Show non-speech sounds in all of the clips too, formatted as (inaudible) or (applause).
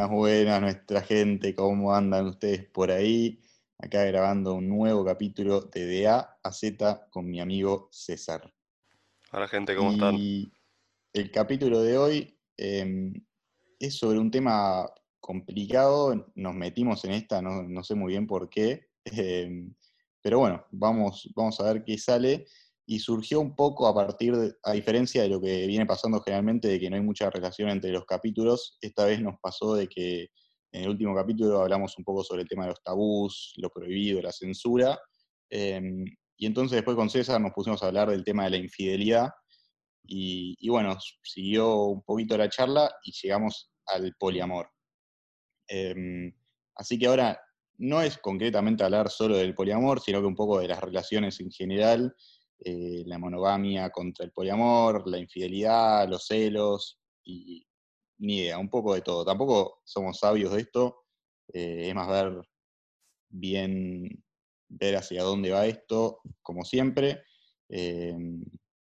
Buenas, buenas, nuestra gente, ¿cómo andan ustedes por ahí? Acá grabando un nuevo capítulo de De A a Z con mi amigo César. Hola gente, ¿cómo están? Y el capítulo de hoy em, es sobre un tema complicado, nos metimos en esta, no, no sé muy bien por qué, (laughs) em, pero bueno, vamos, vamos a ver qué sale y surgió un poco a partir, de, a diferencia de lo que viene pasando generalmente, de que no hay mucha relación entre los capítulos, esta vez nos pasó de que en el último capítulo hablamos un poco sobre el tema de los tabús, lo prohibido, la censura, em, y entonces después con César nos pusimos a hablar del tema de la infidelidad, y, bueno, siguió un poquito la charla y llegamos al poliamor. Em, así que ahora no es concretamente hablar solo del poliamor, sino que un poco de las relaciones en general, eh, la monogamia contra el poliamor, la infidelidad, los celos, y ni idea, un poco de todo. Tampoco somos sabios de esto, eh, es más ver bien, ver hacia dónde va esto, como siempre. Eh,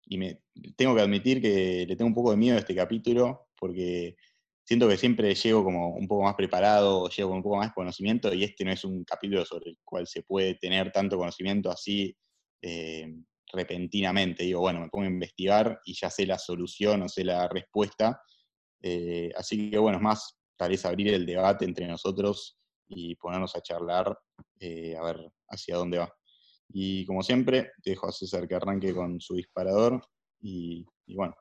y me, tengo que admitir que le tengo un poco de miedo a este capítulo, porque siento que siempre llego como un poco más preparado, llego con un poco más de conocimiento, y este no es un capítulo sobre el cual se puede tener tanto conocimiento así repentinamente. Digo, bueno, me pongo a investigar y ya sé la solución o sé la respuesta. Eh, así que bueno, es más, tal vez abrir el debate entre nosotros y ponernos a charlar eh, a ver hacia dónde va. Y como siempre, te dejo a César que arranque con su disparador y, bueno.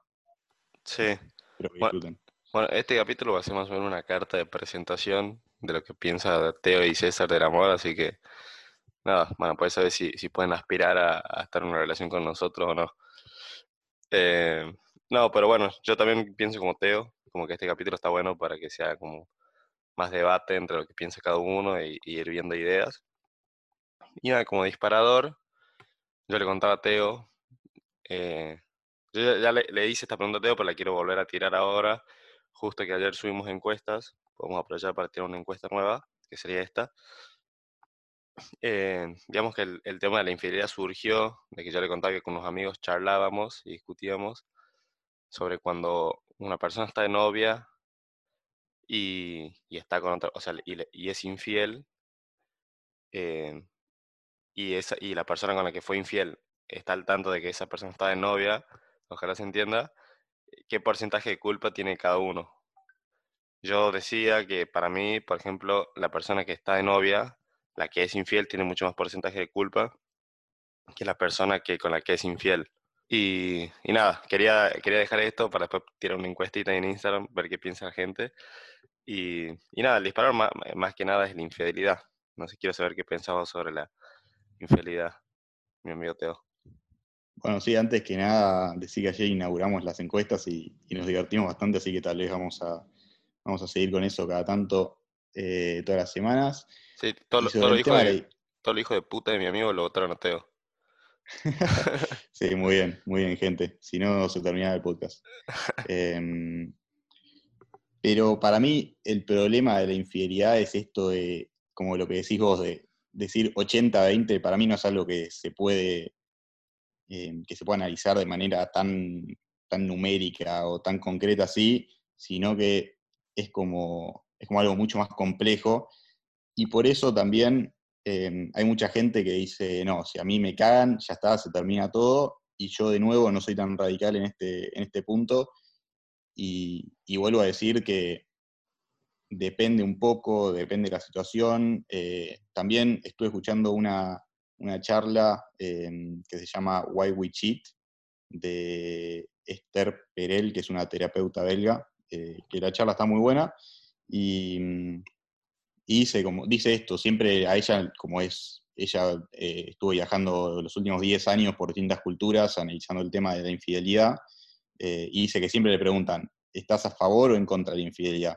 Sí. Espero que disfruten. Bueno, este capítulo va a ser más o menos una carta de presentación de lo que piensa Teo y César del amor, así que nada, bueno, puedes saber si, si pueden aspirar a, estar en una relación con nosotros o no. Eh, no, pero bueno, yo también pienso como Teo, como que este capítulo está bueno para que sea como más debate entre lo que piensa cada uno y, ir viendo ideas. Y nada, como disparador, yo le contaba a Teo, eh, yo ya, le, le, hice esta pregunta a Teo, pero la quiero volver a tirar ahora, justo que ayer subimos encuestas, podemos aprovechar para tirar una encuesta nueva, que sería esta, eh, digamos que el, tema de la infidelidad surgió de que yo le contaba que con unos amigos charlábamos y discutíamos sobre cuando una persona está de novia y, está con otra, o sea, y, es infiel, eh, y, esa, y la persona con la que fue infiel está al tanto de que esa persona está de novia, ojalá se entienda, qué porcentaje de culpa tiene cada uno. Yo decía que para mí, por ejemplo, la persona que está de novia la que es infiel tiene mucho más porcentaje de culpa que la persona que con la que es infiel. Y, nada, quería, quería dejar esto para después tirar una encuestita en Instagram, ver qué piensa la gente. Y, nada, el disparar más, que nada es la infidelidad. No sé, quiero saber qué pensaba sobre la infidelidad, mi amigo Teo. Bueno, sí, antes que nada, decir que ayer inauguramos las encuestas y, nos divertimos bastante, así que tal vez vamos a, vamos a seguir con eso cada tanto eh, todas las semanas. Sí, todo, lo hijo de, todo hijo de puta de mi amigo lo votaron a Teo. (laughs) sí, muy bien, muy bien, gente. Si no, se termina el podcast. (laughs) Em, pero para mí, el problema de la infidelidad es esto de, como lo que decís vos, de decir 80-20, para mí no es algo que se puede, em, que se pueda analizar de manera tan, tan numérica o tan concreta así, sino que es como, es como algo mucho más complejo. Y por eso también em, hay mucha gente que dice, no, si a mí me cagan, ya está, se termina todo, y yo de nuevo no soy tan radical en este, en este punto, y, vuelvo a decir que depende un poco, depende de la situación. Eh, también estuve escuchando una, charla em, que se llama Why We Cheat, de Esther Perel, que es una terapeuta belga, eh, que la charla está muy buena, y y dice, como, dice esto, siempre a ella, como es, ella eh, estuvo viajando los últimos 10 años por distintas culturas, analizando el tema de la infidelidad, eh, y dice que siempre le preguntan, ¿estás a favor o en contra de la infidelidad?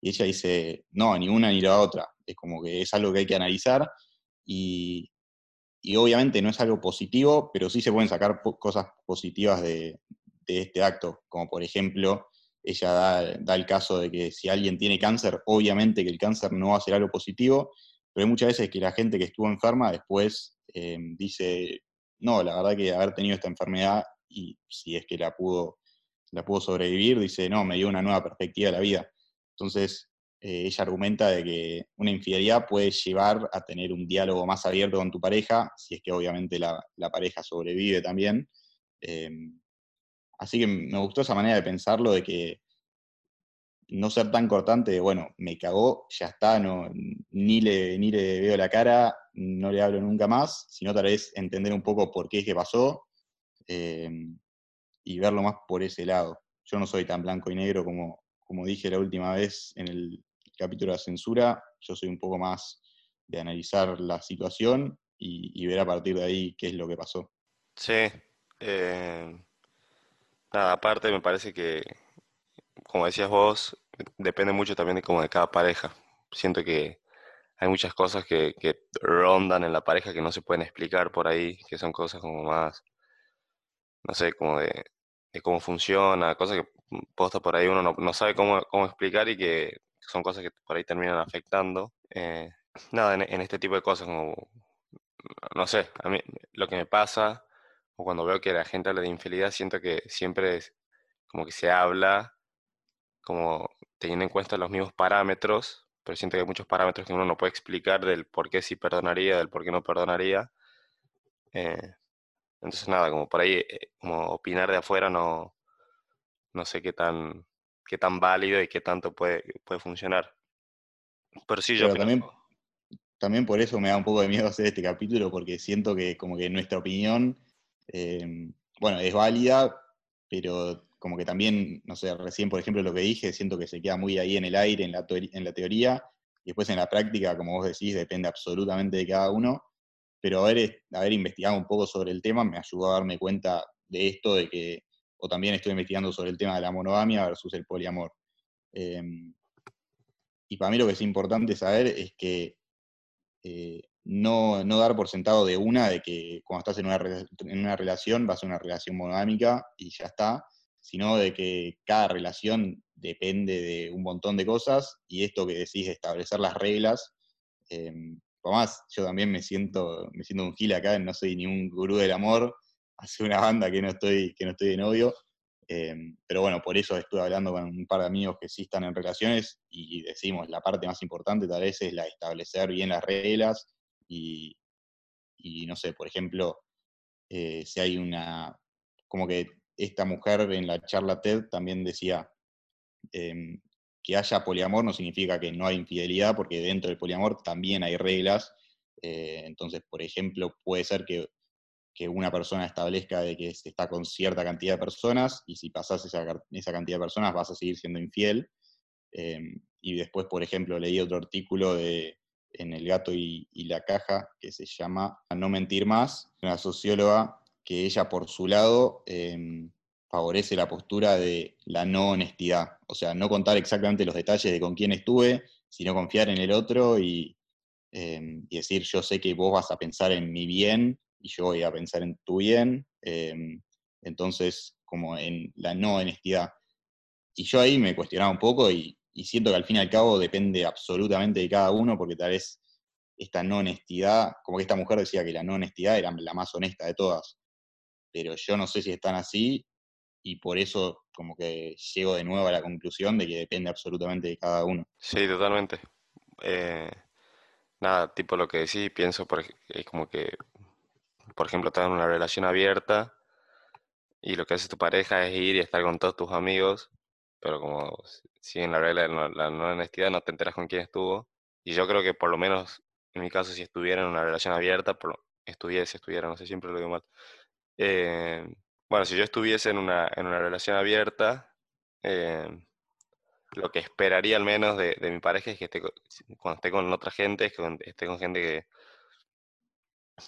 Y ella dice, no, ni una ni la otra. Es como que es algo que hay que analizar y, y obviamente no es algo positivo, pero sí se pueden sacar cosas positivas de, de, este acto, como por ejemplo ella da, el caso de que si alguien tiene cáncer, obviamente que el cáncer no va a ser algo positivo, pero hay muchas veces que la gente que estuvo enferma después eh, dice, no, la verdad que haber tenido esta enfermedad y si es que la pudo, la pudo sobrevivir, dice, no, me dio una nueva perspectiva de la vida. Entonces, eh, ella argumenta de que una infidelidad puede llevar a tener un diálogo más abierto con tu pareja, si es que obviamente la, pareja sobrevive también. Em, así que me gustó esa manera de pensarlo, de que no ser tan cortante de, bueno, me cagó, ya está, no, ni, le, ni le veo la cara, no le hablo nunca más, sino tal vez entender un poco por qué es que pasó em, y verlo más por ese lado. Yo no soy tan blanco y negro como, como dije la última vez en el capítulo de censura, yo soy un poco más de analizar la situación y, ver a partir de ahí qué es lo que pasó. Sí. Eh, nada, aparte me parece que, como decías vos, depende mucho también de como de cada pareja. Siento que hay muchas cosas que, que rondan en la pareja que no se pueden explicar por ahí, que son cosas como más, no sé, como de, cómo funciona, cosas que posta por ahí uno no, no sabe cómo, cómo, explicar y que son cosas que por ahí terminan afectando. Eh, nada, en, este tipo de cosas, como, no sé, a mí lo que me pasa, o cuando veo que la gente habla de infidelidad, siento que siempre es como que se habla como teniendo en cuenta los mismos parámetros, pero siento que hay muchos parámetros que uno no puede explicar del por qué sí perdonaría, del por qué no perdonaría. Eh, entonces nada, como por ahí, eh, como opinar de afuera no, no sé qué tan, qué tan válido y qué tanto puede, puede funcionar. Pero sí, yo también, también por eso me da un poco de miedo hacer este capítulo, porque siento que como que nuestra opinión, em, bueno, es válida, pero como que también, no sé, recién por ejemplo lo que dije, siento que se queda muy ahí en el aire, en la, teoría, y después en la práctica, como vos decís, depende absolutamente de cada uno, pero haber, haber investigado un poco sobre el tema me ayudó a darme cuenta de esto, de que o también estoy investigando sobre el tema de la monogamia versus el poliamor. Em, y para mí lo que es importante saber es que eh, no, dar por sentado de una de que cuando estás en una, en una relación va a una relación monogámica y ya está, sino de que cada relación depende de un montón de cosas y esto que decís de establecer las reglas, eh, yo también me siento, me siento un gil acá, no soy ni un gurú del amor, (laughs) hace una banda que no estoy, que no estoy de novio. Em, pero bueno, por eso estuve hablando con un par de amigos que sí están en relaciones y decimos, la parte más importante tal vez es la de establecer bien las reglas y, no sé, por ejemplo, eh, si hay una, como que esta mujer en la charla TED también decía, em, que haya poliamor no significa que no hay infidelidad, porque dentro del poliamor también hay reglas. Eh, entonces, por ejemplo, puede ser que que una persona establezca de que está con cierta cantidad de personas y si pasas esa, cantidad de personas vas a seguir siendo infiel. Em, y después, por ejemplo, leí otro artículo de, en El gato y, la caja que se llama A no mentir más, una socióloga que ella por su lado em, favorece la postura de la no honestidad, o sea, no contar exactamente los detalles de con quién estuve, sino confiar en el otro y, em, y decir yo sé que vos vas a pensar en mi bien y yo voy a pensar en tu bien, em, entonces como en la no honestidad. Y yo ahí me cuestionaba un poco y, siento que al fin y al cabo depende absolutamente de cada uno, porque tal vez esta no honestidad, como que esta mujer decía que la no honestidad era la más honesta de todas, pero yo no sé si están así y por eso como que llego de nuevo a la conclusión de que depende absolutamente de cada uno. Sí, totalmente. Eh, nada, tipo lo que decís, pienso por, es como que por ejemplo, estás en una relación abierta y lo que hace tu pareja es ir y estar con todos tus amigos, pero como siguen la regla de la no honestidad, no te enteras con quién estuvo. Y yo creo que por lo menos, en mi caso, si estuviera en una relación abierta, por, estuviese, estuviera, no sé, siempre lo digo mal. Eh, bueno, si yo estuviese en una, en una relación abierta, eh, lo que esperaría al menos de, de, mi pareja es que esté, cuando esté con otra gente, es que esté con gente que,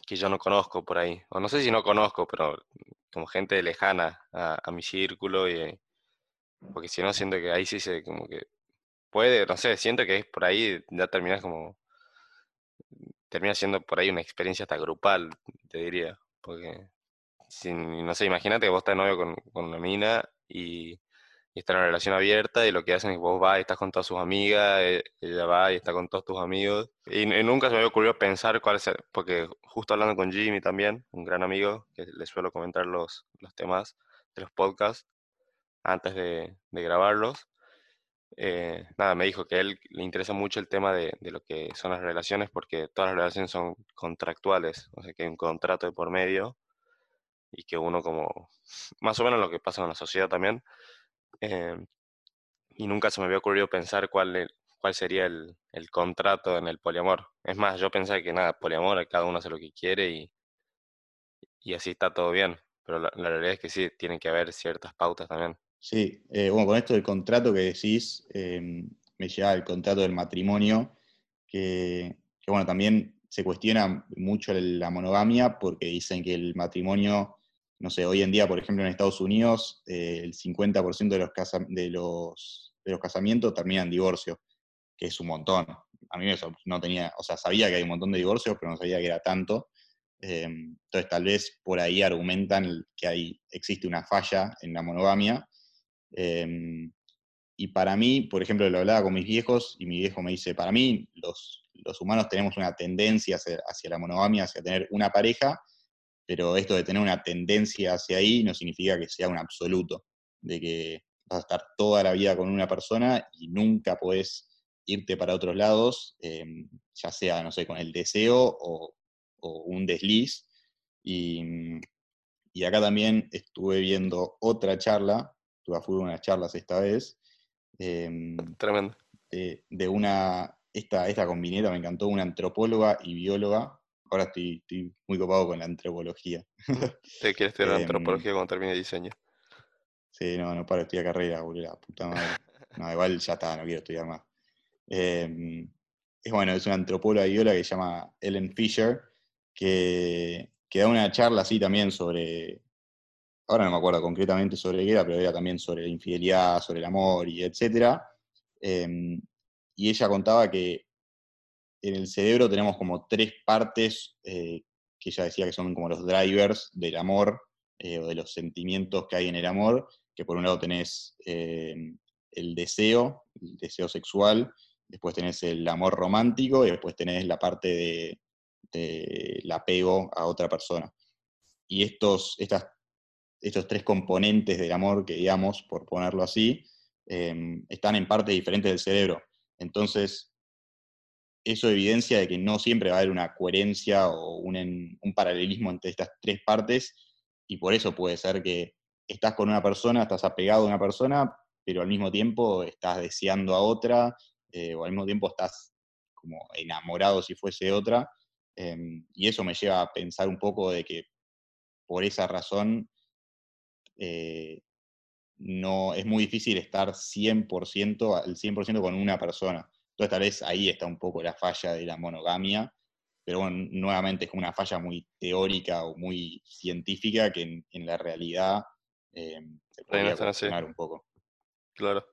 que yo no conozco por ahí. O no sé si no conozco, pero como gente lejana a, mi círculo. Y, porque si no, siento que ahí sí se como que puede, no sé, siento que es por ahí, ya terminas como. Termina siendo por ahí una experiencia hasta grupal, te diría. Porque, si, no sé, imagínate que vos estás novio con, con una mina y y está en una relación abierta y lo que hacen es vos vas y estás con todas sus amigas, e, ella va y está con todos tus amigos. Y, nunca se me había ocurrido pensar cuál es, porque justo hablando con Jimmy también, un gran amigo, que le suelo comentar los, los temas de los podcasts antes de, grabarlos, eh, nada, me dijo que él le interesa mucho el tema de, lo que son las relaciones porque todas las relaciones son contractuales, o sea que hay un contrato de por medio y que uno como, más o menos lo que pasa en la sociedad también, eh, y nunca se me había ocurrido pensar cuál, cuál sería el, el, contrato en el poliamor. Es más, yo pensaba que nada, poliamor, cada uno hace lo que quiere y, y así está todo bien, pero la, la realidad es que sí, tienen que haber ciertas pautas también. Sí, eh, bueno, con esto del contrato que decís, eh, me llega el contrato del matrimonio, que, que, bueno, también se cuestiona mucho la monogamia porque dicen que el matrimonio, no sé, hoy en día, por ejemplo, en Estados Unidos, eh, el 50% de los, de, los, de los casamientos terminan en divorcio, que es un montón. A mí eso no tenía, o sea, sabía que hay un montón de divorcios, pero no sabía que era tanto. entonces, tal vez por ahí argumentan que hay, existe una falla en la monogamia Em, y para mí, por ejemplo, lo hablaba con mis viejos y mi viejo me dice, para mí los, los humanos tenemos una tendencia hacia, hacia, la monogamia, hacia tener una pareja, pero esto de tener una tendencia hacia ahí no significa que sea un absoluto, de que vas a estar toda la vida con una persona y nunca puedes irte para otros lados, eh, ya sea, no sé, con el deseo o, o un desliz. Y, y acá también estuve viendo otra charla tuve a fútbol unas charlas esta vez. Eh, Tremendo. De, de, una, esta, esta combineta me encantó, una antropóloga y bióloga. Ahora estoy, estoy muy copado con la antropología. (laughs) ¿Te quieres estudiar antropología cuando termine diseño? Sí, no, no paro de estudiar carrera, boludo, puta madre. No, igual ya está, no quiero estudiar más. Eh, es bueno, es una antropóloga y bióloga que se llama Ellen Fisher, que, que da una charla así también sobre, ahora no me acuerdo concretamente sobre qué era, pero era también sobre la infidelidad, sobre el amor y etcétera. Eh, y ella contaba que en el cerebro tenemos como tres partes eh, que ella decía que son como los drivers del amor eh, o de los sentimientos que hay en el amor, que por un lado tenés em, el deseo, el deseo sexual, después tenés el amor romántico y después tenés la parte de, del apego a otra persona. Y estos, estas estos tres componentes del amor que digamos, por ponerlo así, eh, están en partes diferentes del cerebro. Entonces, eso evidencia de que no siempre va a haber una coherencia o un, paralelismo entre estas tres partes, y por eso puede ser que estás con una persona, estás apegado a una persona, pero al mismo tiempo estás deseando a otra, eh, o al mismo tiempo estás como enamorado si fuese otra, eh, y eso me lleva a pensar un poco de que por esa razón eh, no, es muy difícil estar 100%, al 100% con una persona. Entonces tal vez ahí está un poco la falla de la monogamia, pero bueno, nuevamente es una falla muy teórica o muy científica que en, en la realidad eh, se podría cuestionar un poco. Claro.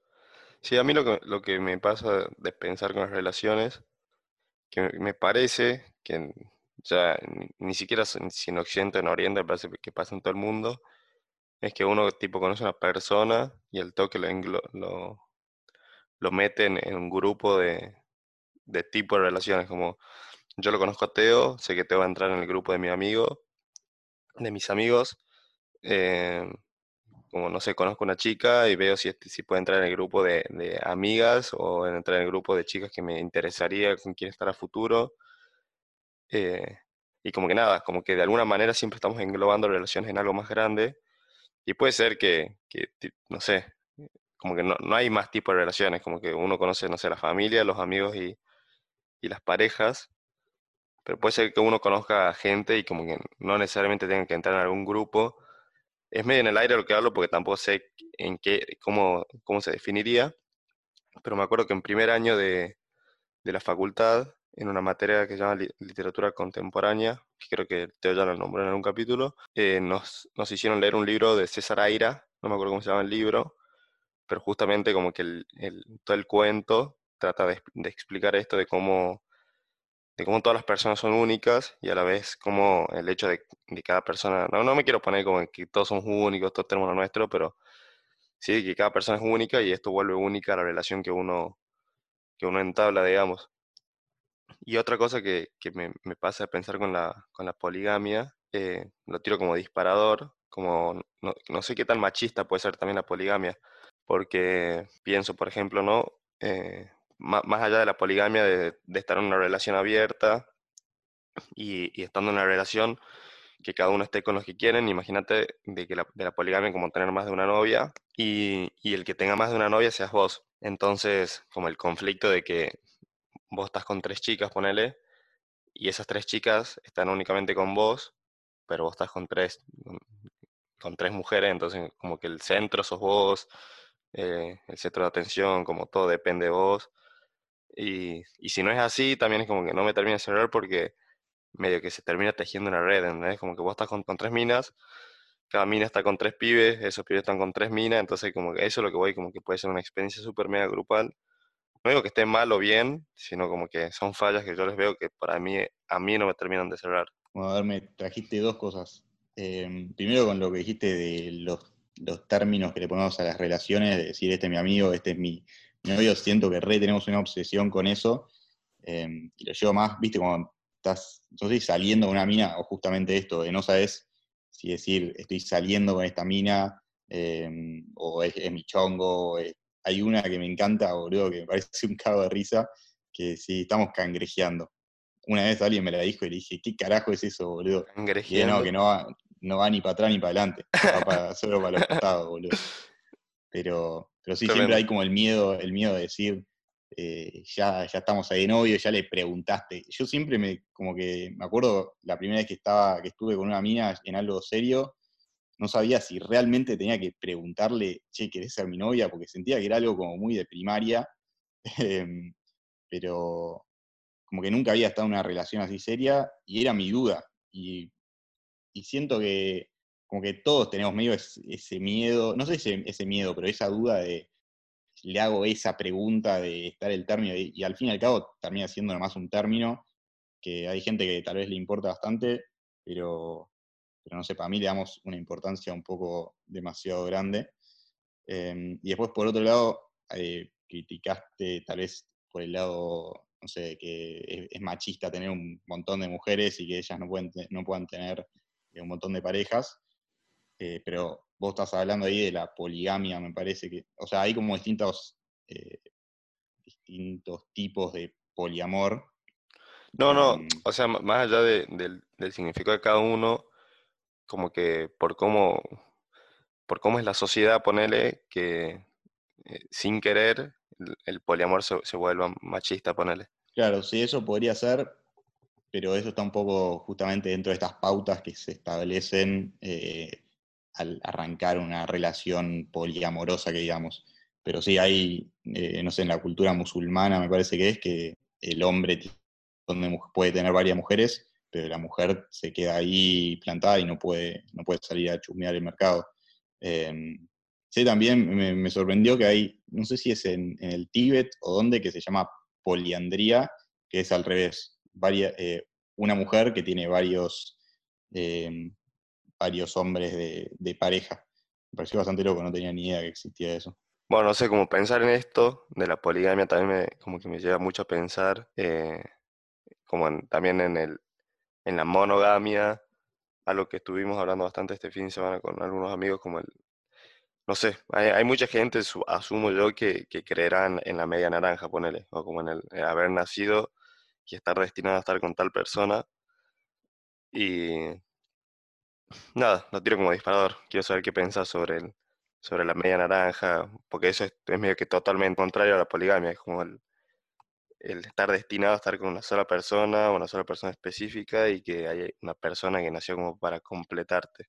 Sí, a mí lo que, lo que me pasa de pensar con las relaciones, que me parece que ya ni siquiera si en Occidente o en Oriente, me parece que pasa en todo el mundo, es que uno tipo conoce a una persona y el toque lo, lo, lo mete en, un grupo de, de tipo de relaciones, como yo lo conozco a Teo, sé que Teo va a entrar en el grupo de mi amigo, de mis amigos, eh, como no sé, conozco una chica y veo si, si puede entrar en el grupo de, de, amigas o entrar en el grupo de chicas que me interesaría con quién estar a futuro. Eh, y como que nada, como que de alguna manera siempre estamos englobando relaciones en algo más grande y puede ser que, no sé, como que no, no, hay más tipo de relaciones, como que uno conoce, no sé, la familia, los amigos y, y las parejas, pero puede ser que uno conozca a gente y como que no necesariamente tenga que entrar en algún grupo. Es medio en el aire lo que hablo porque tampoco sé en qué, cómo, cómo se definiría, pero me acuerdo que en primer año de, de la facultad en una materia que se llama literatura contemporánea, que creo que Teo ya lo nombró en algún capítulo, eh, nos, nos, hicieron leer un libro de César Aira, no me acuerdo cómo se llama el libro, pero justamente como que el, el, todo el cuento trata de, de, explicar esto de cómo, de cómo todas las personas son únicas y a la vez como el hecho de, de cada persona, no, no me quiero poner como que todos somos únicos, todos tenemos lo nuestro, pero sí que cada persona es única y esto vuelve única la relación que uno, que uno entabla, digamos. Y otra cosa que, me, pasa a pensar con la, con la poligamia, eh, lo tiro como disparador, como no, no, sé qué tan machista puede ser también la poligamia, porque pienso, por ejemplo, ¿no? Eh, más, allá de la poligamia, de, estar en una relación abierta y, estando en una relación que cada uno esté con los que quieren, imagínate de que la, de la poligamia como tener más de una novia y, y el que tenga más de una novia seas vos. Entonces, como el conflicto de que vos estás con tres chicas, ponele, y esas tres chicas están únicamente con vos, pero vos estás con tres, con tres mujeres, entonces como que el centro sos vos, eh, el centro de atención, como todo depende de vos. Y, y, si no es así, también es como que no me termina de cerrar porque medio que se termina tejiendo una red, ¿entendés? Como que vos estás con, con, tres minas, cada mina está con tres pibes, esos pibes están con tres minas, entonces como que eso es lo que voy, como que puede ser una experiencia súper mega grupal. No digo que esté mal o bien, sino como que son fallas que yo les veo que para mí, a mí no me terminan de cerrar. Bueno, a ver, me trajiste dos cosas. Em, primero con lo que dijiste de los, los, términos que le ponemos a las relaciones, de decir este es mi amigo, este es mi, novio, siento que re tenemos una obsesión con eso. Em, y lo llevo más, viste, cuando estás, no sé, saliendo con una mina, o justamente esto, de no sabes si decir estoy saliendo con esta mina, em, o es, mi chongo, hay una que me encanta, boludo, que me parece un cago de risa, que sí, estamos cangrejeando una vez alguien me la dijo y le dije, ¿qué carajo es eso, boludo? Que no, que no va, no va ni para atrás ni para adelante, va (laughs) solo para los costados, boludo. Pero, pero sí, siempre hay como el miedo, el miedo de decir, eh, ya, ya estamos ahí de novio, ya le preguntaste. Yo siempre me, como que, me acuerdo la primera vez que estaba, que estuve con una mina en algo serio, no sabía si realmente tenía que preguntarle, che, ¿querés ser mi novia? Porque sentía que era algo como muy de primaria. (laughs) Em, pero, como que nunca había estado en una relación así seria y era mi duda. Y, siento que como que todos tenemos medio ese, miedo, no sé ese, ese, miedo, pero esa duda de le hago esa pregunta de estar el término y, al fin y al cabo termina siendo nomás un término que hay gente que tal vez le importa bastante, pero, pero no sé, para mí le damos una importancia un poco demasiado grande. Em, y después, por otro lado, eh, criticaste tal vez por el lado no sé, que es, machista tener un montón de mujeres y que ellas no, pueden, no puedan tener eh, un montón de parejas, eh, pero vos estás hablando ahí de la poligamia, me parece que, o sea, hay como distintos, distintos tipos de poliamor. No, no, em, o sea, más allá del, significado de cada uno, como que por cómo, por cómo es la sociedad, ponele que sin querer el, poliamor se, vuelva machista, ponele. Claro, sí, eso podría ser, pero eso está un poco justamente dentro de estas pautas que se establecen eh, al arrancar una relación poliamorosa, que digamos. Pero sí hay, eh, no sé, en la cultura musulmana me parece que es que el hombre puede tener varias mujeres, pero la mujer se queda ahí plantada y no puede, no puede salir a chusmear el mercado. Em, Sí, también me, sorprendió que hay, no sé si es en, el Tíbet o dónde, que se llama poliandría, que es al revés. Eh, una mujer que tiene varios, em, varios hombres de, pareja. Me pareció bastante loco, no tenía ni idea que existía eso. Bueno, no sé, como pensar en esto de la poligamia también me, como que me lleva mucho a pensar, eh, como también en, el, en la monogamia, algo que estuvimos hablando bastante este fin de semana con algunos amigos, como el, no sé, hay, mucha gente, asumo yo, que, que creerá en, la media naranja, ponele, o como en el haber nacido y estar destinado a estar con tal persona. Y nada, lo tiro como disparador. Quiero saber qué pensás sobre, el, sobre la media naranja, porque eso es, medio que totalmente contrario a la poligamia, es como el, el estar destinado a estar con una sola persona, una sola persona específica y que hay una persona que nació como para completarte.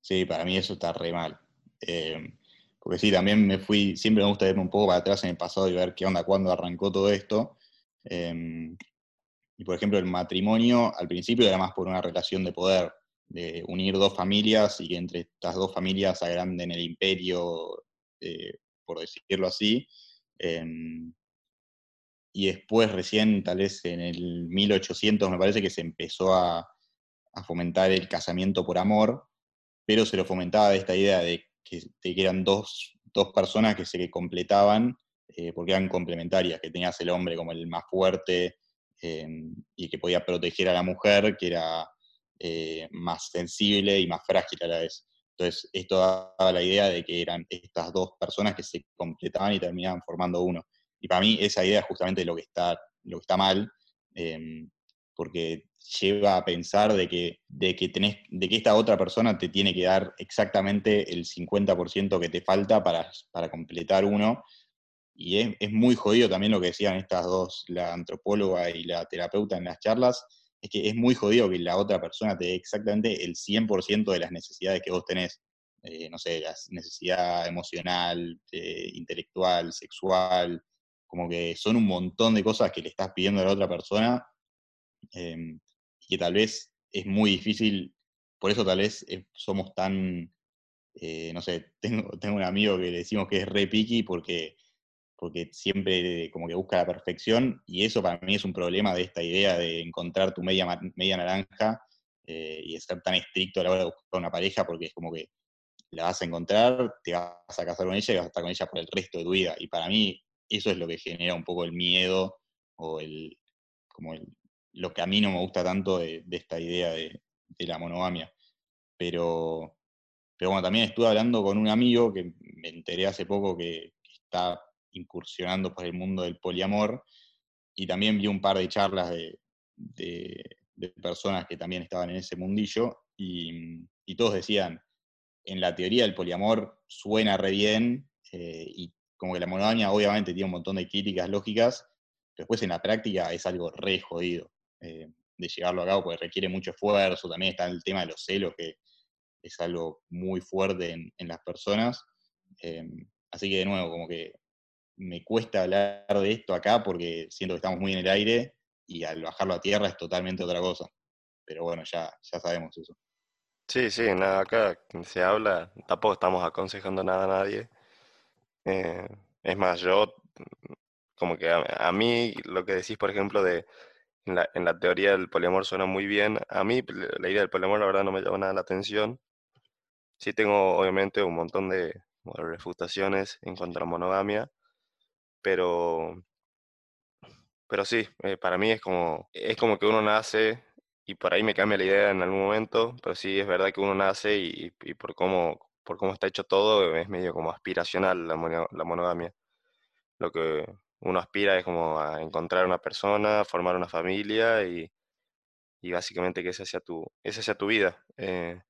Sí, para mí eso está re mal. Eh, porque sí, también me fui, siempre me gusta irme un poco para atrás en el pasado y ver qué onda, cuándo arrancó todo esto. Em, y por ejemplo, el matrimonio al principio era más por una relación de poder, de unir dos familias y que entre estas dos familias agranden el imperio, eh, por decirlo así. Em, y después, recién, tal vez en el 1800, me parece que se empezó a, fomentar el casamiento por amor, pero se lo fomentaba esta idea de que, eran dos, personas que se completaban eh, porque eran complementarias, que tenías el hombre como el más fuerte eh, y que podía proteger a la mujer, que era eh, más sensible y más frágil a la vez. Entonces, esto daba la idea de que eran estas dos personas que se completaban y terminaban formando uno. Y para mí esa idea es justamente lo que está, lo que está mal, em, porque lleva a pensar de que, de, que tenés, de que esta otra persona te tiene que dar exactamente el 50% que te falta para, para completar uno. Y es, es, muy jodido también lo que decían estas dos, la antropóloga y la terapeuta en las charlas, es que es muy jodido que la otra persona te dé exactamente el 100% de las necesidades que vos tenés. Eh, no sé, la necesidad emocional, eh, intelectual, sexual, como que son un montón de cosas que le estás pidiendo a la otra persona em, y que tal vez es muy difícil, por eso tal vez eh, somos tan, no sé, (laughs) tengo, tengo un amigo que le decimos que es re picky porque porque siempre como que busca la perfección y eso para mí es un problema de esta idea de encontrar tu media, media naranja eh, y estar tan estricto a la hora de buscar una pareja porque es como que la vas a encontrar, te vas a casar con ella y vas a estar con ella por el resto de tu vida. Y para mí eso es lo que genera un poco el miedo o el, como lo que a mí no me gusta tanto de, esta idea de, la monogamia. Pero, pero bueno, también estuve hablando con un amigo que me enteré hace poco que, que está incursionando por el mundo del poliamor y también vi un par de charlas de, personas que también estaban en ese mundillo y, todos decían, en la teoría el poliamor suena re bien eh, y como que la monogamia obviamente tiene un montón de críticas lógicas, pero después en la práctica es algo re jodido eh, de llevarlo a cabo porque requiere mucho esfuerzo, también está el tema de los celos que es algo muy fuerte en, las personas. Eh, así que de nuevo, como que me cuesta hablar de esto acá porque siento que estamos muy en el aire y al bajarlo a tierra es totalmente otra cosa. Pero bueno, ya, ya sabemos eso. Sí, sí, nada, acá se habla, tampoco estamos aconsejando nada a nadie. Eh, es más, yo, como que a, mí lo que decís, por ejemplo, de en la, en la teoría del poliamor suena muy bien. A mí la idea del poliamor la verdad no me llama nada la atención. Sí tengo obviamente un montón de refutaciones en cuanto a monogamia pero, pero sí, eh, para mí es como, es como que uno nace y por ahí me cambia la idea en algún momento, pero sí es verdad que uno nace y, por, cómo, por cómo está hecho todo es medio como aspiracional la, la monogamia. Lo que uno aspira es como a encontrar una persona, formar una familia y, y básicamente que esa sea tu, esa sea tu vida. Eh,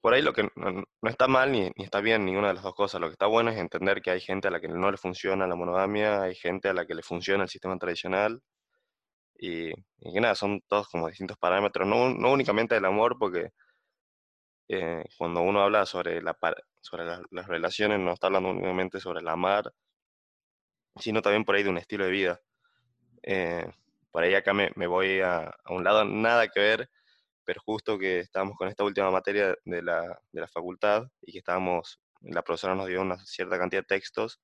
por ahí lo que no, está mal ni, está bien ninguna de las dos cosas. Lo que está bueno es entender que hay gente a la que no le funciona la monogamia, hay gente a la que le funciona el sistema tradicional. Y, que nada, son todos como distintos parámetros, no, no únicamente del amor, porque eh, cuando uno habla sobre, la, sobre las, relaciones no está hablando únicamente sobre el amar, sino también por ahí de un estilo de vida. Eh, por ahí acá me, me voy a, a, un lado nada que ver, pero justo que estábamos con esta última materia de la, de la facultad y que estábamos, la profesora nos dio una cierta cantidad de textos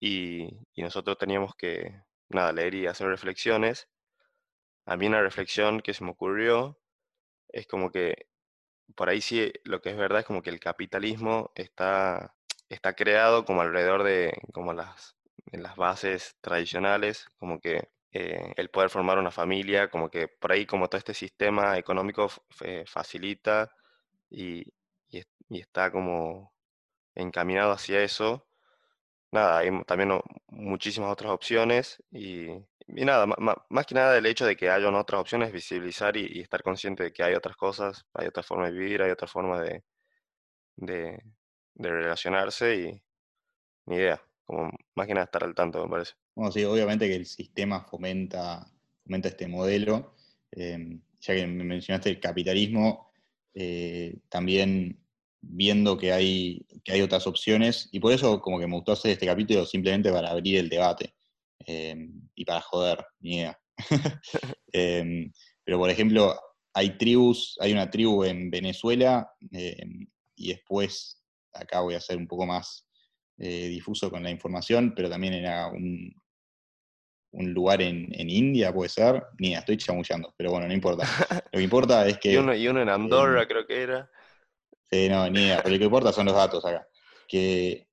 y, y nosotros teníamos que, nada, leer y hacer reflexiones. A mí una reflexión que se me ocurrió es como que por ahí sí lo que es verdad es como que el capitalismo está, está creado como alrededor de como las, las bases tradicionales, como que eh, el poder formar una familia, como que por ahí como todo este sistema económico facilita y, está como encaminado hacia eso. Nada, hay también muchísimas otras opciones y, nada, más que nada el hecho de que haya otras opciones, visibilizar y, estar consciente de que hay otras cosas, hay otra forma de vivir, hay otra forma de, de, de relacionarse y ni idea, como más que nada estar al tanto, me parece. Bueno, sí, obviamente que el sistema fomenta, fomenta este modelo. Em, ya que me mencionaste el capitalismo, eh, también viendo que hay, que hay otras opciones, y por eso como que me gustó hacer este capítulo simplemente para abrir el debate em, y para joder, ni idea. (laughs) Em, pero por ejemplo, hay tribus, hay una tribu en Venezuela, y después, acá voy a ser un poco más eh, difuso con la información, pero también era un, un lugar en, India, puede ser. Ni estoy chamullando, pero bueno, no importa. (laughs) Lo que importa es que. y, uno, en Andorra, creo que era. Sí, no, ni idea. Pero lo que importa son los datos acá. Que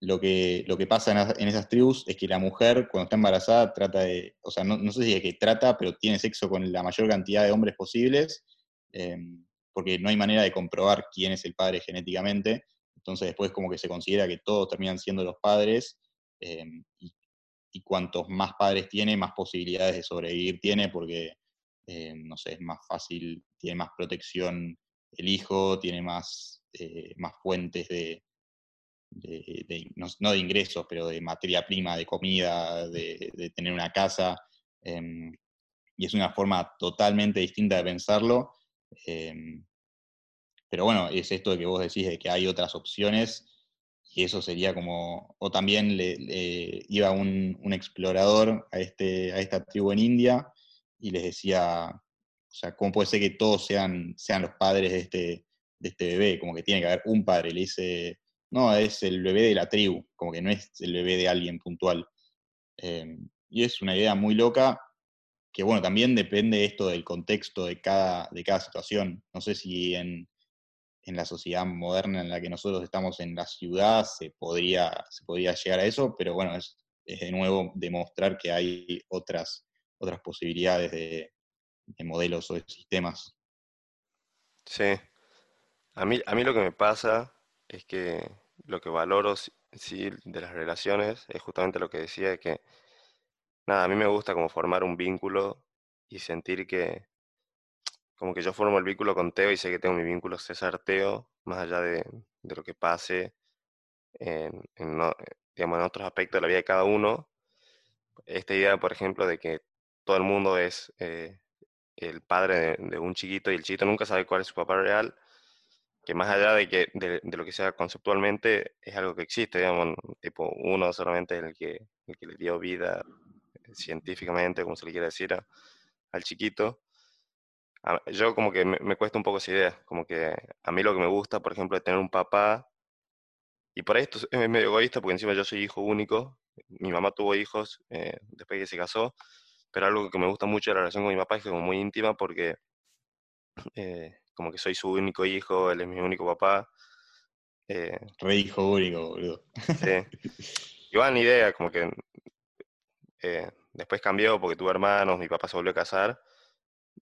lo que, lo que pasa en, esas tribus es que la mujer, cuando está embarazada, trata de. O sea, no, sé si es que trata, pero tiene sexo con la mayor cantidad de hombres posibles. Em, porque no hay manera de comprobar quién es el padre genéticamente, entonces después como que se considera que todos terminan siendo los padres, em, y, cuantos más padres tiene, más posibilidades de sobrevivir tiene, porque, em, no sé, es más fácil, tiene más protección el hijo, tiene más, eh, más fuentes de, no, de ingresos, pero de materia prima, de comida, de, tener una casa. Em, y es una forma totalmente distinta de pensarlo. Em, pero bueno, es esto de que vos decís de que hay otras opciones y eso sería como, o también le, iba un, explorador a, este, a esta tribu en India y les decía, o sea, ¿cómo puede ser que todos sean, sean los padres de este, de este bebé? Como que tiene que haber un padre. Le dice, no, es el bebé de la tribu, como que no es el bebé de alguien puntual. Em, y es una idea muy loca que, bueno, también depende esto del contexto de cada, de cada situación. No sé si en, la sociedad moderna en la que nosotros estamos en la ciudad se podría, se podría llegar a eso, pero bueno, es, de nuevo demostrar que hay otras, otras posibilidades de, de modelos o de sistemas. Sí. A mí, a mí lo que me pasa es que lo que valoro sí, de las relaciones es justamente lo que decía, de que, nada, a mí me gusta como formar un vínculo y sentir que, como que yo formo el vínculo con Teo y sé que tengo mi vínculo César Teo, más allá de, lo que pase en, digamos, en otros aspectos de la vida de cada uno. Esta idea, por ejemplo, de que todo el mundo es eh, el padre de, un chiquito y el chiquito nunca sabe cuál es su papá real, que más allá de, que, de, lo que sea conceptualmente, es algo que existe, digamos, tipo, uno solamente es el que, el que le dio vida eh, científicamente, como se le quiere decir, al chiquito. yo como que me, cuesta un poco esa idea, como que a mí lo que me gusta, por ejemplo, es tener un papá, y por esto es medio egoísta, porque encima yo soy hijo único, mi mamá tuvo hijos eh, después que se casó, pero algo que me gusta mucho de la relación con mi papá es que es como muy íntima porque... Eh, como que soy su único hijo, él es mi único papá. Eh, Re hijo único, boludo. Sí. (laughs) Igual ni idea, como que eh, después cambió porque tuve hermanos, mi papá se volvió a casar.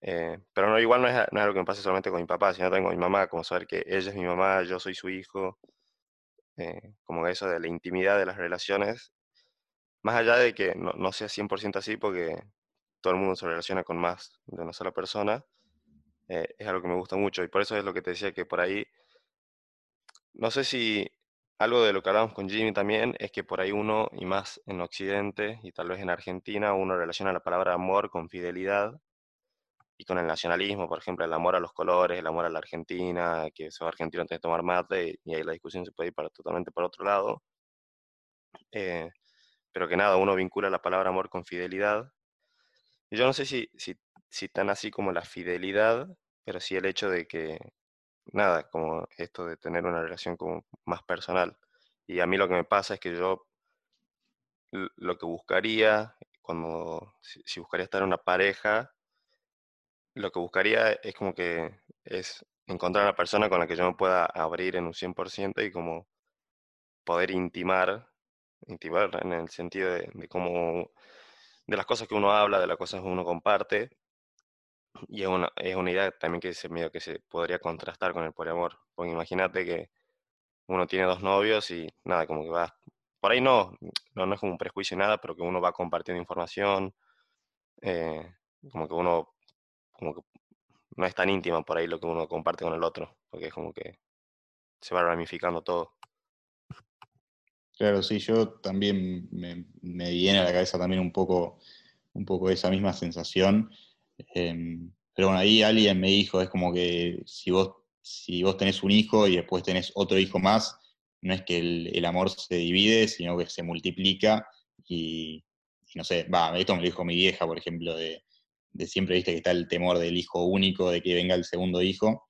Eh, pero no, igual no es, no es, algo que me pase solamente con mi papá, sino también con mi mamá, como saber que ella es mi mamá, yo soy su hijo. Eh, como eso de la intimidad de las relaciones. Más allá de que no, no sea 100% así, porque todo el mundo se relaciona con más de una sola persona. Eh, es algo que me gusta mucho y por eso es lo que te decía que por ahí, no sé si algo de lo que hablamos con Jimmy también es que por ahí uno, y más en Occidente y tal vez en Argentina, uno relaciona la palabra amor con fidelidad y con el nacionalismo, por ejemplo, el amor a los colores, el amor a la Argentina, que se va a Argentina antes de tomar mate y ahí la discusión se puede ir para, totalmente por otro lado. Eh, pero que nada, uno vincula la palabra amor con fidelidad. Yo no sé si, si, si tan así como la fidelidad pero sí el hecho de que, nada, como esto de tener una relación como más personal. Y a mí lo que me pasa es que yo lo que buscaría, cuando, si, buscaría estar en una pareja, lo que buscaría es como que es encontrar una persona con la que yo me pueda abrir en un 100% y como poder intimar, intimar en el sentido de, de cómo, de las cosas que uno habla, de las cosas que uno comparte, y es una, es una idea también que se, que se podría contrastar con el poliamor. Porque imagínate que uno tiene dos novios y nada, como que va. Por ahí no, no, no es como un prejuicio nada, pero que uno va compartiendo información. Eh, como que uno, como que no es tan íntima por ahí lo que uno comparte con el otro, porque es como que se va ramificando todo. Claro, sí, yo también me, viene a la cabeza también un poco, un poco esa misma sensación. Em, pero bueno, ahí alguien me dijo, es como que si vos, si vos tenés un hijo y después tenés otro hijo más, no es que el, amor se divide, sino que se multiplica y, no sé, va, esto me lo dijo mi vieja, por ejemplo, de, siempre viste que está el temor del hijo único, de que venga el segundo hijo.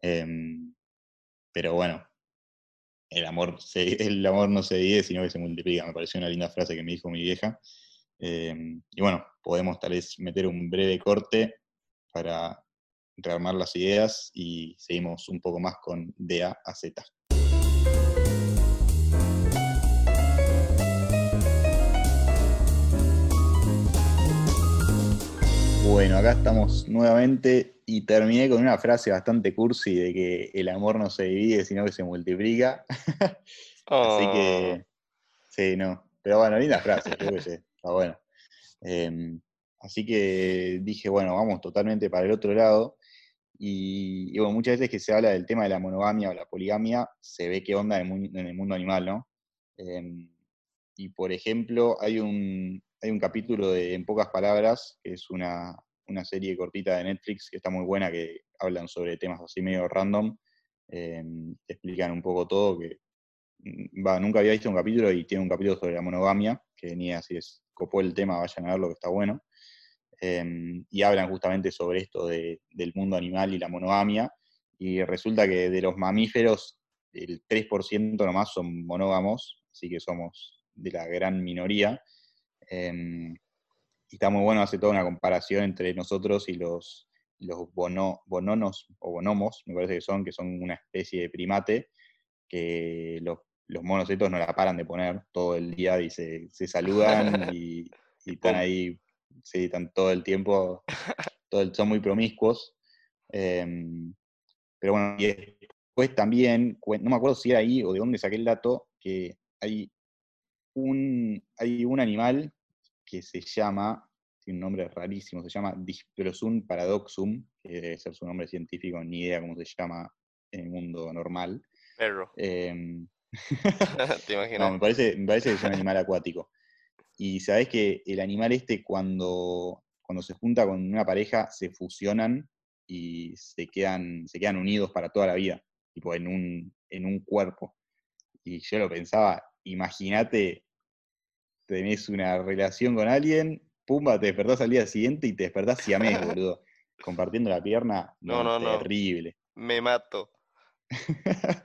Em, pero bueno, el amor, el amor no se divide, sino que se multiplica. Me pareció una linda frase que me dijo mi vieja. Em, y bueno, podemos tal vez meter un breve corte para rearmar las ideas y seguimos un poco más con de A a Z. Bueno, acá estamos nuevamente y terminé con una frase bastante cursi de que el amor no se divide, sino que se multiplica. (laughs) Así que, Oh, sí, no. Pero bueno, linda frase, creo que sí, está bueno. Em, así que dije, bueno, vamos totalmente para el otro lado. Y, y bueno, muchas veces que se habla del tema de la monogamia o la poligamia, se ve qué onda en el, mu- en el mundo animal, ¿no? Em, y por ejemplo, hay un, hay un capítulo de En pocas palabras, que es una, una serie cortita de Netflix que está muy buena, que hablan sobre temas así medio random. te explican un poco todo, que mm, va, nunca había visto un capítulo y tiene un capítulo sobre la monogamia, que ni así es, copó el tema, vayan a verlo que está bueno. Em, y hablan justamente sobre esto de- del mundo animal y la monogamia. Y resulta que de los mamíferos, el 3% nomás son monógamos, así que somos de la gran minoría. Em, y está muy bueno, hace toda una comparación entre nosotros y los, los bono- bononos o bonomos, me parece que son, que son una especie de primate, que los, los monos estos no la paran de poner todo el día y se, se saludan (laughs) y, están ahí, sí, están todo el tiempo, todo el- son muy promiscuos. Em, pero bueno, y después también, no me acuerdo si era ahí o de dónde saqué el dato, que hay un, hay un animal que se llama, tiene un nombre rarísimo, se llama Dysprosum paradoxum, que debe ser su nombre científico, ni idea cómo se llama en el mundo normal. Perro. Em, (laughs) (laughs) ¿Te no, imaginas? me parece, me parece que es un animal acuático. Y sabés que el animal este cuando, cuando se junta con una pareja se fusionan y se quedan, se quedan unidos para toda la vida, tipo en un, en un cuerpo. Y yo lo pensaba, imagínate, tenés una relación con alguien, pumba, te despertás al día siguiente y te despertás siamés, (laughs) boludo. Compartiendo la pierna, No, no, no, no. terrible. Me mato. (laughs)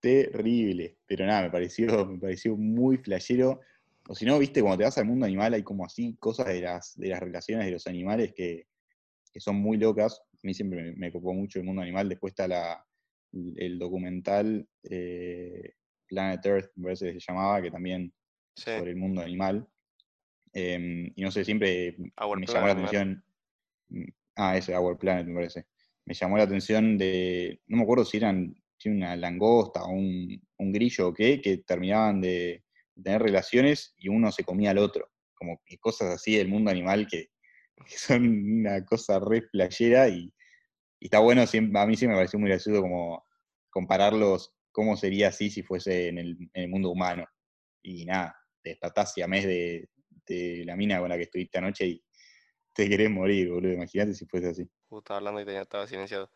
Terrible. Pero nada, me pareció, me pareció muy flashero. O si no, viste, cuando te vas al mundo animal hay como así cosas de las, de las relaciones de los animales que, que son muy locas. A mí siempre me, me copó mucho el mundo animal. Después está la, el documental eh, Planet Earth, me parece que se llamaba, que también Sí. sobre el mundo animal. Em, y no sé, siempre Our me llamó la atención. mm, Ah, ese, Our Planet, me parece. Me llamó la atención de. No me acuerdo si eran si una langosta o un, un grillo o qué, que terminaban de tener relaciones y uno se comía al otro. Como que cosas así del mundo animal que, que son una cosa re playera y, y está bueno, siempre, a mí sí me pareció muy gracioso como compararlos, cómo sería así si fuese en el, en el mundo humano. Y nada, te despertás mes de, de la mina con la que estuviste anoche y te querés morir, boludo. Imagínate si fuese así. Justo estaba hablando y tenía, estaba silenciado.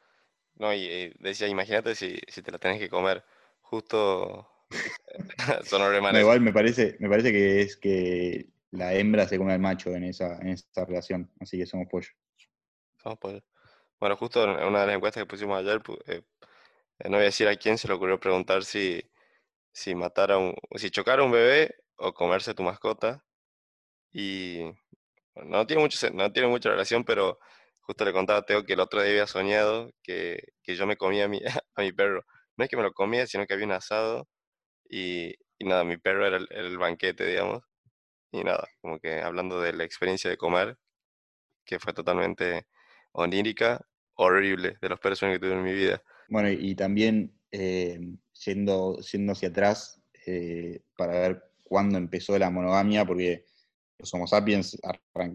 No, y eh, decía, imagínate si, si te la tenés que comer. Justo (laughs) sonó re mal No, igual me parece, me parece que es que la hembra se come al macho en esa, en esa relación, así que somos pollo. Somos pollo. Bueno, justo en una de las encuestas que pusimos ayer, eh, eh, no voy a decir a quién se le ocurrió preguntar si, si matar a un, si chocar a un bebé o comerse tu mascota. Y bueno, no tiene mucho, no tiene mucha relación, pero justo le contaba a Teo que el otro día había soñado que, que yo me comía a mi, (laughs) a mi perro. No es que me lo comía, sino que había un asado y, y nada, mi perro era el, el banquete, digamos. Y nada, como que hablando de la experiencia de comer, que fue totalmente onírica, horrible, de los sueños que tuve en mi vida. Bueno, y también eh, yendo, yendo hacia atrás eh, para ver cuándo empezó la monogamia, porque los Homo sapiens,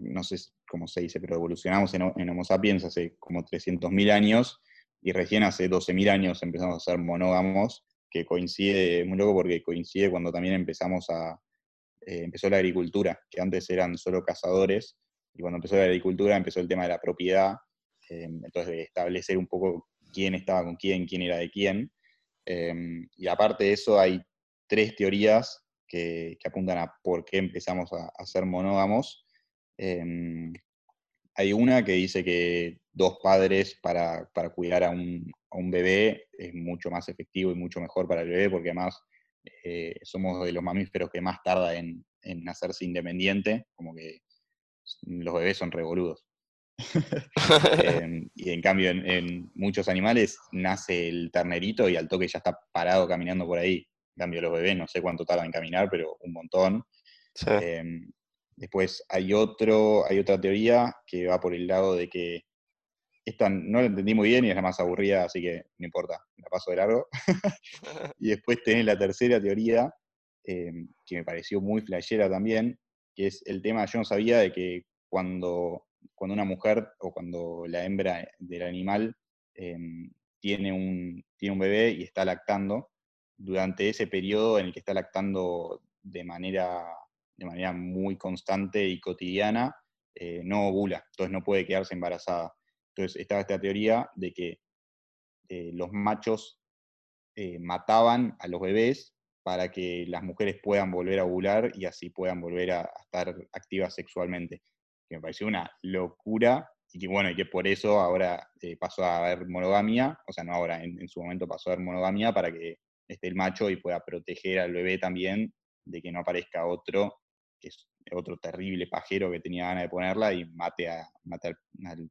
no sé cómo se dice, pero evolucionamos en, ho- en Homo sapiens hace como 300.000 años y recién hace 12.000 años empezamos a ser monógamos, que coincide, muy loco porque coincide cuando también empezamos a, eh, empezó la agricultura, que antes eran solo cazadores, y cuando empezó la agricultura empezó el tema de la propiedad, eh, entonces de establecer un poco quién estaba con quién, quién era de quién. Eh, y aparte de eso hay tres teorías que, apuntan a por qué empezamos a, ser monógamos. Eh, hay una que dice que dos padres para, para cuidar a un, a un, bebé es mucho más efectivo y mucho mejor para el bebé, porque además eh, somos de los mamíferos que más tarda en, en hacerse independiente, como que los bebés son revoludos. (laughs) eh, y en cambio, en, en, muchos animales nace el ternerito y al toque ya está parado caminando por ahí. Cambio, los bebés no sé cuánto tardan en caminar, pero un montón. Sí. Eh, Después hay, otro, hay otra teoría que va por el lado de que esta no la entendí muy bien y es la más aburrida, así que no importa, la paso de largo. (laughs) y después tenés la tercera teoría, em, que me pareció muy flashera también, que es el tema, yo no sabía de que cuando, cuando una mujer o cuando la hembra del animal em, tiene, un, tiene un bebé y está lactando, durante ese periodo en el que está lactando de manera, de manera muy constante y cotidiana, eh, no ovula, entonces no puede quedarse embarazada. Entonces estaba esta teoría de que eh, los machos eh, mataban a los bebés para que las mujeres puedan volver a ovular y así puedan volver a, estar activas sexualmente. Que me pareció una locura y que bueno, y que por eso ahora pasó a haber monogamia, o sea, no ahora, en, en, su momento pasó a haber monogamia para que esté el macho y pueda proteger al bebé también de que no aparezca otro, que es otro terrible pajero que tenía ganas de ponerla y mate, a, mate al,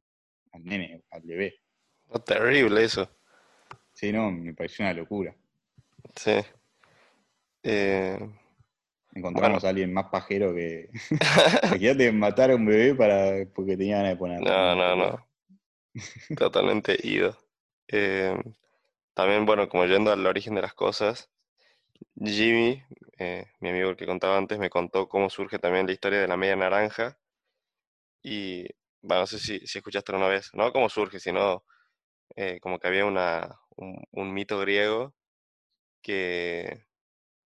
nene, al bebé. terrible eso. Sí, no, me pareció una locura. Sí. Eh, Encontramos a alguien más pajero que. (laughs) (laughs) Imagínate matar a un bebé para porque tenía ganas de ponerla. No, no, no. Totalmente ido. Eh, también, bueno, como yendo al origen de las cosas, Jimmy, eh, mi amigo el que contaba antes, me contó cómo surge también la historia de la media naranja. Y, bueno, no sé si, si escuchaste una vez, no cómo surge, sino eh, como que había una, un, mito griego que,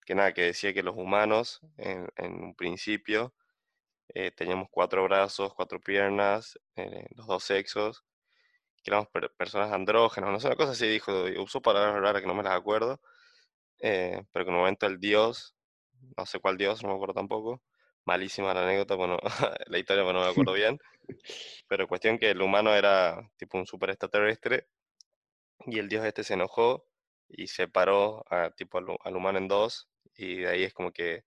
que, nada, que decía que los humanos en, un principio eh, teníamos cuatro brazos, cuatro piernas, los dos sexos, que éramos personas andrógenas, no sé, una cosa así dijo, usó palabras raras que no me las acuerdo, eh, pero que en un momento el dios, no sé cuál dios, no me acuerdo tampoco, malísima la anécdota, bueno, (laughs) la historia bueno, no me acuerdo (laughs) bien, pero cuestión que el humano era tipo un super extraterrestre y el dios este se enojó y separó a, tipo al, humano en dos y de ahí es como que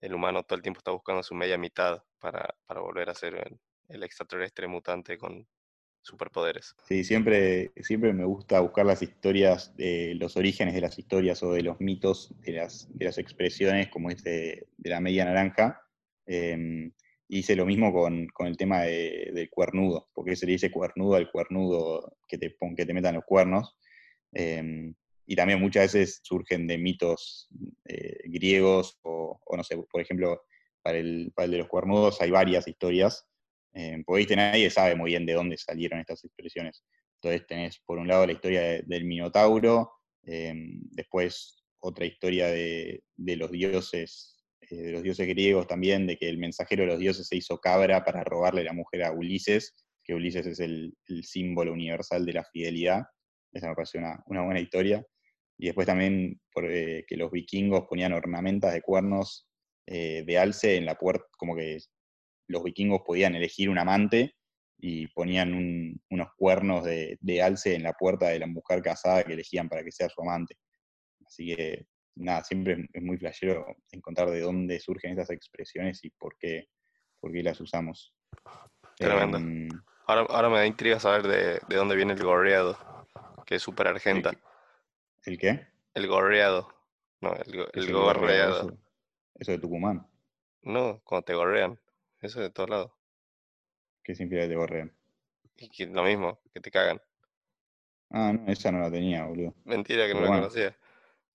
el humano todo el tiempo está buscando su media mitad para, para volver a ser el extraterrestre mutante con, superpoderes. Sí, siempre, siempre me gusta buscar las historias, los orígenes de las historias o de los mitos de las, de las expresiones, como este de la media naranja. Em, hice lo mismo con, el tema del cuernudo, porque se le dice cuernudo al cuernudo que te, que te metan los cuernos. Em, y también muchas veces surgen de mitos eh, griegos, o, no sé, por ejemplo, para el, para el de los cuernudos hay varias historias eh, porque nadie sabe muy bien de dónde salieron estas expresiones. Entonces tenés por un lado la historia del Minotauro, em, después otra historia de, los dioses, eh, de los dioses griegos también, de que el mensajero de los dioses se hizo cabra para robarle la mujer a Ulises, que Ulises es el, símbolo universal de la fidelidad. Esa me parece una, buena historia. Y después también eh, que los vikingos ponían ornamentas de cuernos eh, de alce en la puerta, como que los vikingos podían elegir un amante y ponían unos cuernos de, alce en la puerta de la mujer casada que elegían para que sea su amante. Así que, nada, siempre es muy flashero encontrar de dónde surgen estas expresiones y por qué, por qué las usamos. Tremendo. Em, ahora, ahora, me da intriga saber de, dónde viene el gorreado, que es súper argenta. ¿El, qué? El gorreado. No, el, el gorreado. Eso, eso de Tucumán. No, cuando te gorrean. Eso de todos lados. ¿Qué significa te gorrean? Y que lo mismo, que te cagan. Ah, no, esa no la tenía, boludo. Mentira que no la conocía.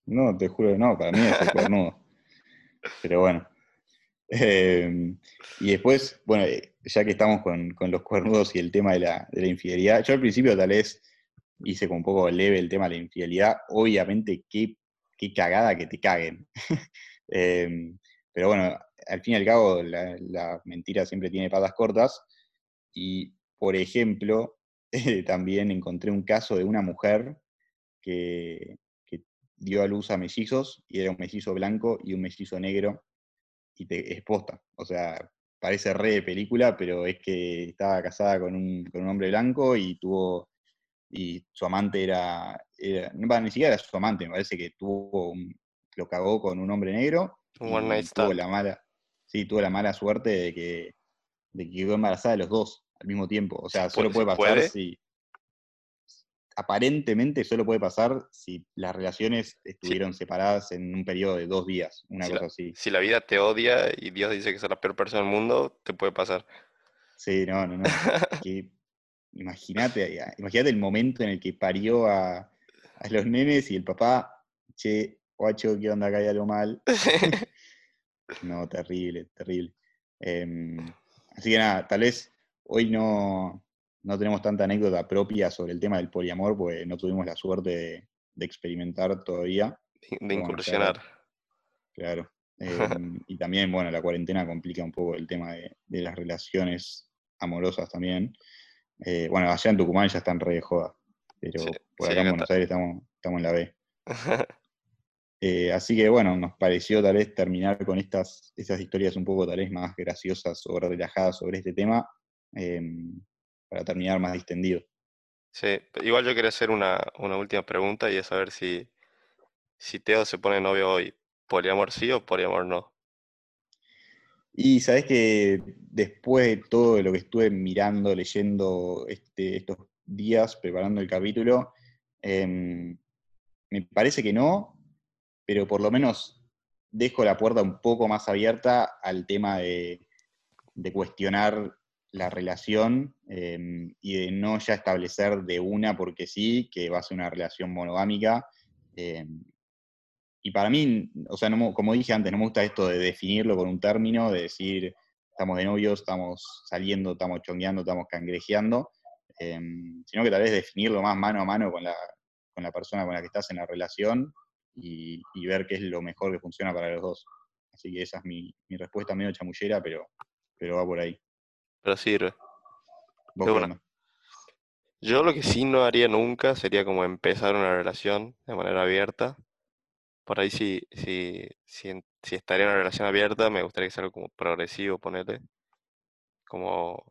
No, te juro que no, para mí es el cornudo. Pero bueno. Em, y después, bueno, eh, ya que estamos con, los cuernudos y el tema de la, infidelidad, yo al principio tal vez hice como un poco leve el tema de la infidelidad. Obviamente, qué, qué cagada que te caguen. (laughs) Em, pero bueno, al fin y al cabo, la, mentira siempre tiene patas cortas. Y, por ejemplo, (laughs) también encontré un caso de una mujer que, dio a luz a mellizos, y era un mellizo blanco y un mellizo negro, y te exposta. O sea, parece re de película, pero es que estaba casada con un, hombre blanco y tuvo. Y su amante era. no, ni siquiera era su amante, me parece que tuvo lo cagó con un hombre negro. Un one night stand. la mala, sí, tuvo la mala suerte de que, de que quedó embarazada de los dos al mismo tiempo. O sea, solo puede pasar si. aparentemente solo puede pasar si las relaciones estuvieron separadas en un periodo de dos días, una Si cosa la, así. si la vida te odia y Dios dice que sos la peor persona del mundo, te puede pasar. Sí, no, no, no. (laughs) Imagínate, imagínate el momento en el que parió a, a los nenes y el papá, che, guacho, ¿qué onda? Acá hay algo mal. (laughs) No, terrible, terrible. Em, así que nada, tal vez hoy no, no tenemos tanta anécdota propia sobre el tema del poliamor, porque no tuvimos la suerte de, de experimentar todavía. de incursionar. Claro. (laughs) Em, y también, bueno, la cuarentena complica un poco el tema de, de las relaciones amorosas también. Eh, bueno, allá en Tucumán ya están re de joda, pero Sí, por sí, acá en acá Buenos está. Aires estamos, estamos en la B. (laughs) Eh, así que bueno, nos pareció tal vez terminar con estas, estas historias un poco tal vez más graciosas o relajadas sobre este tema, em, para terminar más distendido. Sí, igual yo quería hacer una, una última pregunta y es saber si, si Teo se pone novio hoy. ¿Poliamor sí o poliamor no? Y sabes que después de todo lo que estuve mirando, leyendo este, estos días, preparando el capítulo, em, me parece que no, pero por lo menos dejo la puerta un poco más abierta al tema de, cuestionar la relación em, y de no ya establecer de una porque sí que va a ser una relación monogámica. em, y para mí, o sea, no como dije antes, no me gusta esto de definirlo con un término, de decir, estamos de novios, estamos saliendo, estamos chongueando, estamos cangrejeando, em, sino que tal vez definirlo más mano a mano con la, con la persona con la que estás en la relación y, y ver qué es lo mejor que funciona para los dos. Así que esa es mi, mi respuesta medio chamullera, pero, pero va por ahí. Pero sirve. ¿Vos De qué una. onda? Yo lo que sí no haría nunca sería como empezar una relación de manera abierta. Por ahí si, si, si, si estaría en una relación abierta, me gustaría que sea algo como progresivo, ponerle. Como,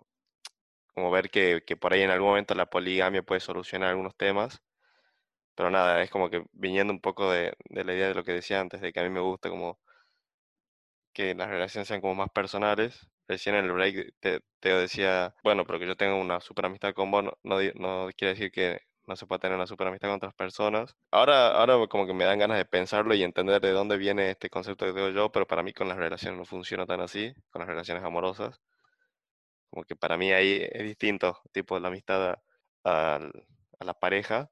como ver que, que por ahí en algún momento la poligamia puede solucionar algunos temas. Pero nada, es como que viniendo un poco de, la idea de lo que decía antes, de que a mí me gusta como que las relaciones sean como más personales. Recién en el break te, Teo decía, bueno, pero que yo tenga una super amistad con vos no, no, no quiere decir que no se pueda tener una super amistad con otras personas. Ahora, ahora como que me dan ganas de pensarlo y entender de dónde viene este concepto que tengo yo, pero para mí con las relaciones no funciona tan así, con las relaciones amorosas. Como que para mí ahí es distinto, tipo la amistad a, a la pareja.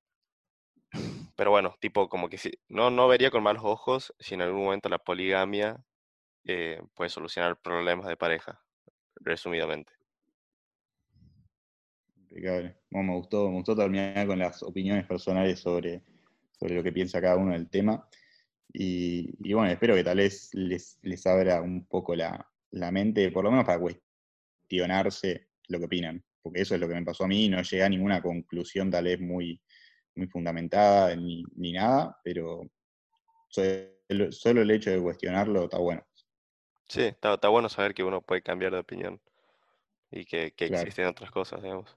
Pero bueno, tipo como que si, no, no vería con malos ojos si en algún momento la poligamia eh, puede solucionar problemas de pareja, resumidamente. Impecable. Bueno, me gustó, me gustó terminar con las opiniones personales sobre, sobre lo que piensa cada uno del tema. Y, bueno, espero que tal vez les, les abra un poco la, la mente, por lo menos para cuestionarse lo que opinan. Porque eso es lo que me pasó a mí, no llegué a ninguna conclusión tal vez muy, muy fundamentada ni, ni nada, pero solo, solo el hecho de cuestionarlo está bueno. Sí, está, está bueno saber que uno puede cambiar de opinión y que, que Claro. existen otras cosas, digamos.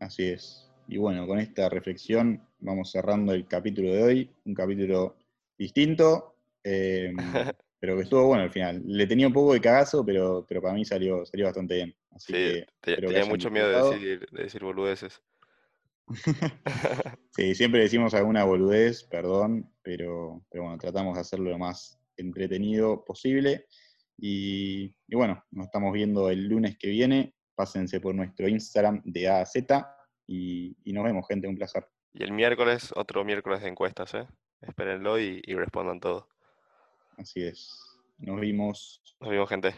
Así es. Y bueno, con esta reflexión vamos cerrando el capítulo de hoy. Un capítulo distinto, eh, (laughs) pero que estuvo bueno al final. Le tenía un poco de cagazo, pero, pero para mí salió, salió bastante bien. Así Sí, que te- que tenía mucho miedo de decir, de decir boludeces. (laughs) Sí, siempre decimos alguna boludez, perdón, pero, pero bueno, tratamos de hacerlo lo más entretenido posible. Y, y bueno, nos estamos viendo el lunes que viene. Pásense por nuestro Instagram de A a Z y, y nos vemos, gente. Un placer. Y el miércoles, otro miércoles de encuestas, ¿eh? Espérenlo y, y respondan todo. Así es. Nos vimos. Nos vemos, gente.